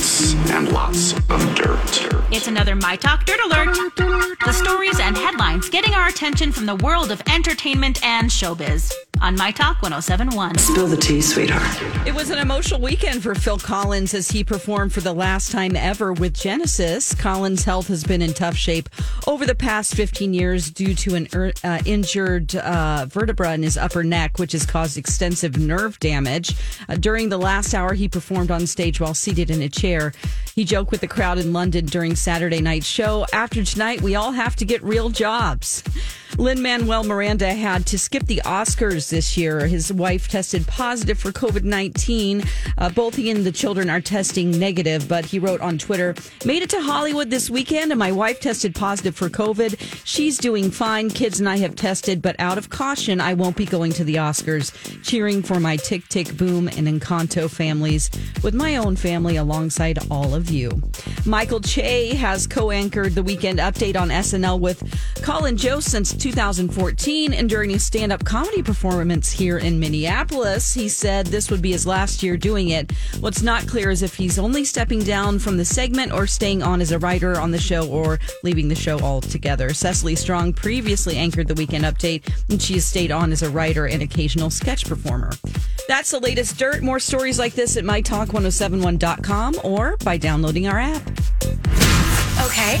lots and lots of dirt. It's another My Talk Dirt Alert. The stories and headlines getting our attention from the world of entertainment and showbiz on My Talk 1071. Spill the tea, sweetheart. It was an emotional weekend for Phil Collins as he performed for the last time ever with Genesis. Collins' health has been in tough shape over the past 15 years due to an er, uh, injured uh, vertebra in his upper neck, which has caused extensive nerve damage. Uh, during the last hour, he performed on stage while seated in a chair. He joked with the crowd in London during Saturday night's show. After tonight, we all have to get real jobs. Lin Manuel Miranda had to skip the Oscars this year. His wife tested positive for COVID 19. Uh, both he and the children are testing negative, but he wrote on Twitter Made it to Hollywood this weekend, and my wife tested positive for COVID. She's doing fine. Kids and I have tested, but out of caution, I won't be going to the Oscars. Cheering for my Tick Tick Boom and Encanto families with my own family alongside all of you. Michael Che has co anchored the weekend update on SNL with Colin Jost since 2014. And during a stand up comedy performance here in Minneapolis, he said this would be his last year doing it. What's not clear is if he's only stepping down from the segment or staying on as a writer on the show or leaving the show altogether. Cecily Strong previously anchored the weekend update, and she has stayed on as a writer and occasional sketch performer. That's the latest dirt. More stories like this at mytalk1071.com or by downloading our app. Okay,